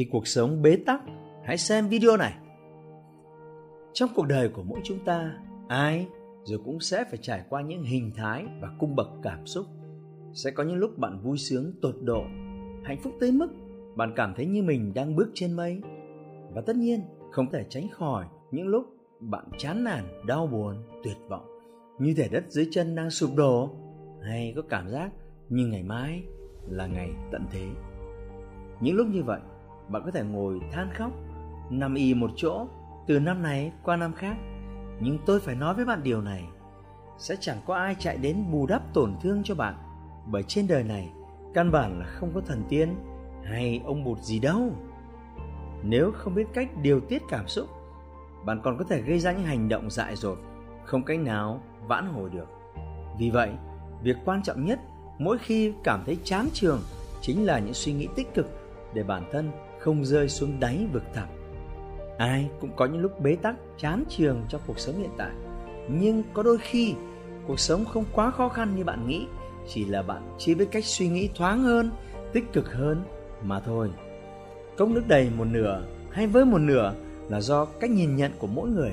Khi cuộc sống bế tắc, hãy xem video này. Trong cuộc đời của mỗi chúng ta, ai rồi cũng sẽ phải trải qua những hình thái và cung bậc cảm xúc. Sẽ có những lúc bạn vui sướng tột độ, hạnh phúc tới mức bạn cảm thấy như mình đang bước trên mây. Và tất nhiên, không thể tránh khỏi những lúc bạn chán nản, đau buồn, tuyệt vọng, như thể đất dưới chân đang sụp đổ, hay có cảm giác như ngày mai là ngày tận thế. Những lúc như vậy, bạn có thể ngồi than khóc, nằm y một chỗ từ năm này qua năm khác. Nhưng tôi phải nói với bạn điều này, sẽ chẳng có ai chạy đến bù đắp tổn thương cho bạn, bởi trên đời này căn bản là không có thần tiên hay ông bụt gì đâu. Nếu không biết cách điều tiết cảm xúc, bạn còn có thể gây ra những hành động dại dột, không cách nào vãn hồi được. Vì vậy, việc quan trọng nhất mỗi khi cảm thấy chán trường chính là những suy nghĩ tích cực để bản thân không rơi xuống đáy vực thẳm. Ai cũng có những lúc bế tắc, chán trường trong cuộc sống hiện tại. Nhưng có đôi khi cuộc sống không quá khó khăn như bạn nghĩ, chỉ là bạn chưa biết cách suy nghĩ thoáng hơn, tích cực hơn mà thôi. Cốc nước đầy một nửa hay với một nửa là do cách nhìn nhận của mỗi người.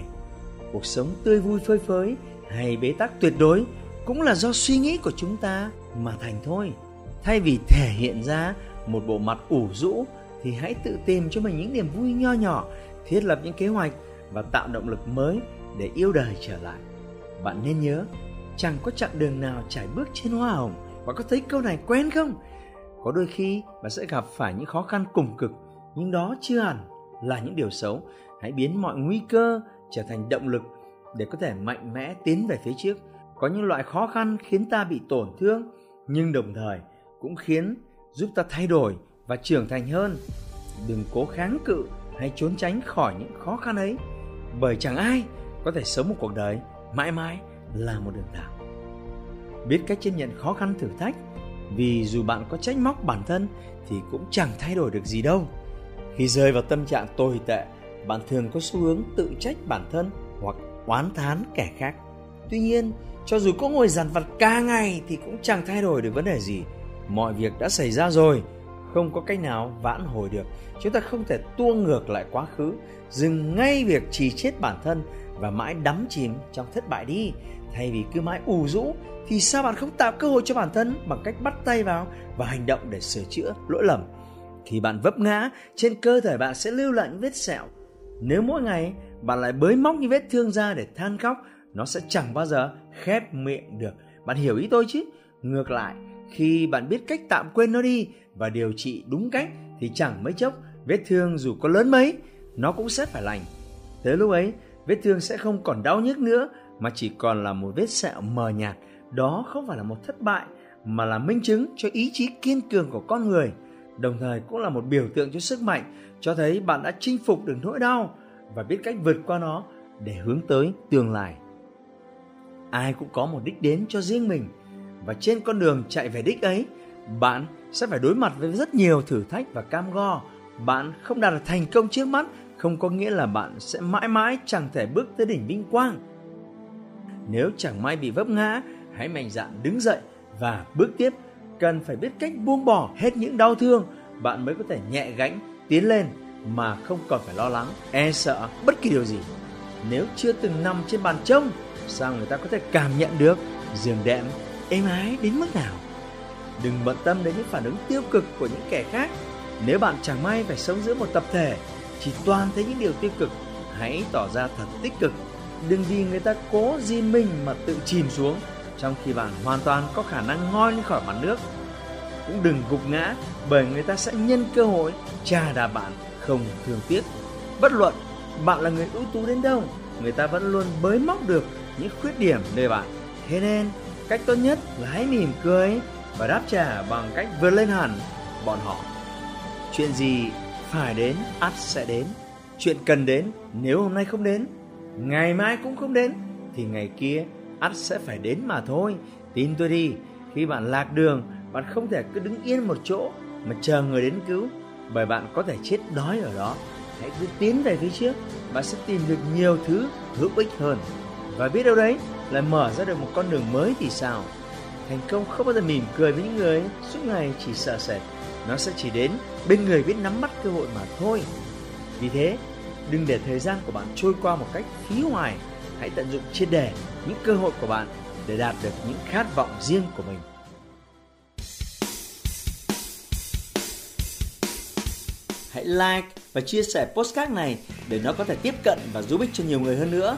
Cuộc sống tươi vui phơi phới hay bế tắc tuyệt đối cũng là do suy nghĩ của chúng ta mà thành thôi. Thay vì thể hiện ra một bộ mặt ủ rũ thì hãy tự tìm cho mình những niềm vui nho nhỏ, thiết lập những kế hoạch và tạo động lực mới để yêu đời trở lại. Bạn nên nhớ, chẳng có chặng đường nào trải bước trên hoa hồng. Bạn có thấy câu này quen không? Có đôi khi bạn sẽ gặp phải những khó khăn cùng cực, nhưng đó chưa hẳn là những điều xấu. Hãy biến mọi nguy cơ trở thành động lực để có thể mạnh mẽ tiến về phía trước. Có những loại khó khăn khiến ta bị tổn thương, nhưng đồng thời cũng khiến giúp ta thay đổi và trưởng thành hơn. Đừng cố kháng cự hay trốn tránh khỏi những khó khăn ấy, bởi chẳng ai có thể sống một cuộc đời mãi mãi là một đường thẳng biết cách chấp nhận khó khăn thử thách, vì dù bạn có trách móc bản thân thì cũng chẳng thay đổi được gì đâu. Khi rơi vào tâm trạng tồi tệ, bạn thường có xu hướng tự trách bản thân hoặc oán thán kẻ khác. Tuy nhiên, cho dù có ngồi dằn vặt cả ngày thì cũng chẳng thay đổi được vấn đề gì mọi việc đã xảy ra rồi. Không có cách nào vãn hồi được. Chúng ta không thể tua ngược lại quá khứ. Dừng ngay việc trì chết bản thân và mãi đắm chìm trong thất bại đi. Thay vì cứ mãi ủ rũ, thì sao bạn không tạo cơ hội cho bản thân bằng cách bắt tay vào và hành động để sửa chữa lỗi lầm? Khi bạn vấp ngã, trên cơ thể bạn sẽ lưu lại những vết sẹo. Nếu mỗi ngày bạn lại bới móc những vết thương ra để than khóc, nó sẽ chẳng bao giờ khép miệng được. Bạn hiểu ý tôi chứ? Ngược lại khi bạn biết cách tạm quên nó đi và điều trị đúng cách thì chẳng mấy chốc vết thương dù có lớn mấy nó cũng sẽ phải lành. Tới lúc ấy, vết thương sẽ không còn đau nhức nữa mà chỉ còn là một vết sẹo mờ nhạt. Đó không phải là một thất bại mà là minh chứng cho ý chí kiên cường của con người. Đồng thời cũng là một biểu tượng cho sức mạnh, cho thấy bạn đã chinh phục được nỗi đau và biết cách vượt qua nó để hướng tới tương lai. Ai cũng có một đích đến cho riêng mình và trên con đường chạy về đích ấy, bạn sẽ phải đối mặt với rất nhiều thử thách và cam go. Bạn không đạt được thành công trước mắt không có nghĩa là bạn sẽ mãi mãi chẳng thể bước tới đỉnh vinh quang. Nếu chẳng may bị vấp ngã, hãy mạnh dạn đứng dậy và bước tiếp. Cần phải biết cách buông bỏ hết những đau thương, bạn mới có thể nhẹ gánh tiến lên mà không còn phải lo lắng, e sợ bất kỳ điều gì. Nếu chưa từng nằm trên bàn trông, sao người ta có thể cảm nhận được giường đệm êm ái đến mức nào? Đừng bận tâm đến những phản ứng tiêu cực của những kẻ khác. Nếu bạn chẳng may phải sống giữa một tập thể, chỉ toàn thấy những điều tiêu cực, hãy tỏ ra thật tích cực. Đừng vì người ta cố di mình mà tự chìm xuống, trong khi bạn hoàn toàn có khả năng ngoi lên khỏi mặt nước. Cũng đừng gục ngã bởi người ta sẽ nhân cơ hội trà đạp bạn không thương tiếc. Bất luận bạn là người ưu tú đến đâu, người ta vẫn luôn bới móc được những khuyết điểm nơi bạn. Thế nên, cách tốt nhất là hãy mỉm cười và đáp trả bằng cách vượt lên hẳn. Bọn họ. Chuyện gì phải đến, ắt sẽ đến. Chuyện cần đến, nếu hôm nay không đến, ngày mai cũng không đến, thì ngày kia ắt sẽ phải đến mà thôi. Tin tôi đi, khi bạn lạc đường, bạn không thể cứ đứng yên một chỗ mà chờ người đến cứu, bởi bạn có thể chết đói ở đó. Hãy cứ tiến về phía trước, bạn sẽ tìm được nhiều thứ hữu ích hơn. Và biết đâu đấy lại mở ra được một con đường mới thì sao? Thành công không bao giờ mỉm cười với những người suốt ngày chỉ sợ sệt. Nó sẽ chỉ đến bên người biết nắm bắt cơ hội mà thôi. Vì thế, đừng để thời gian của bạn trôi qua một cách phí hoài. Hãy tận dụng triệt đề những cơ hội của bạn để đạt được những khát vọng riêng của mình. Hãy like và chia sẻ postcard này để nó có thể tiếp cận và giúp ích cho nhiều người hơn nữa.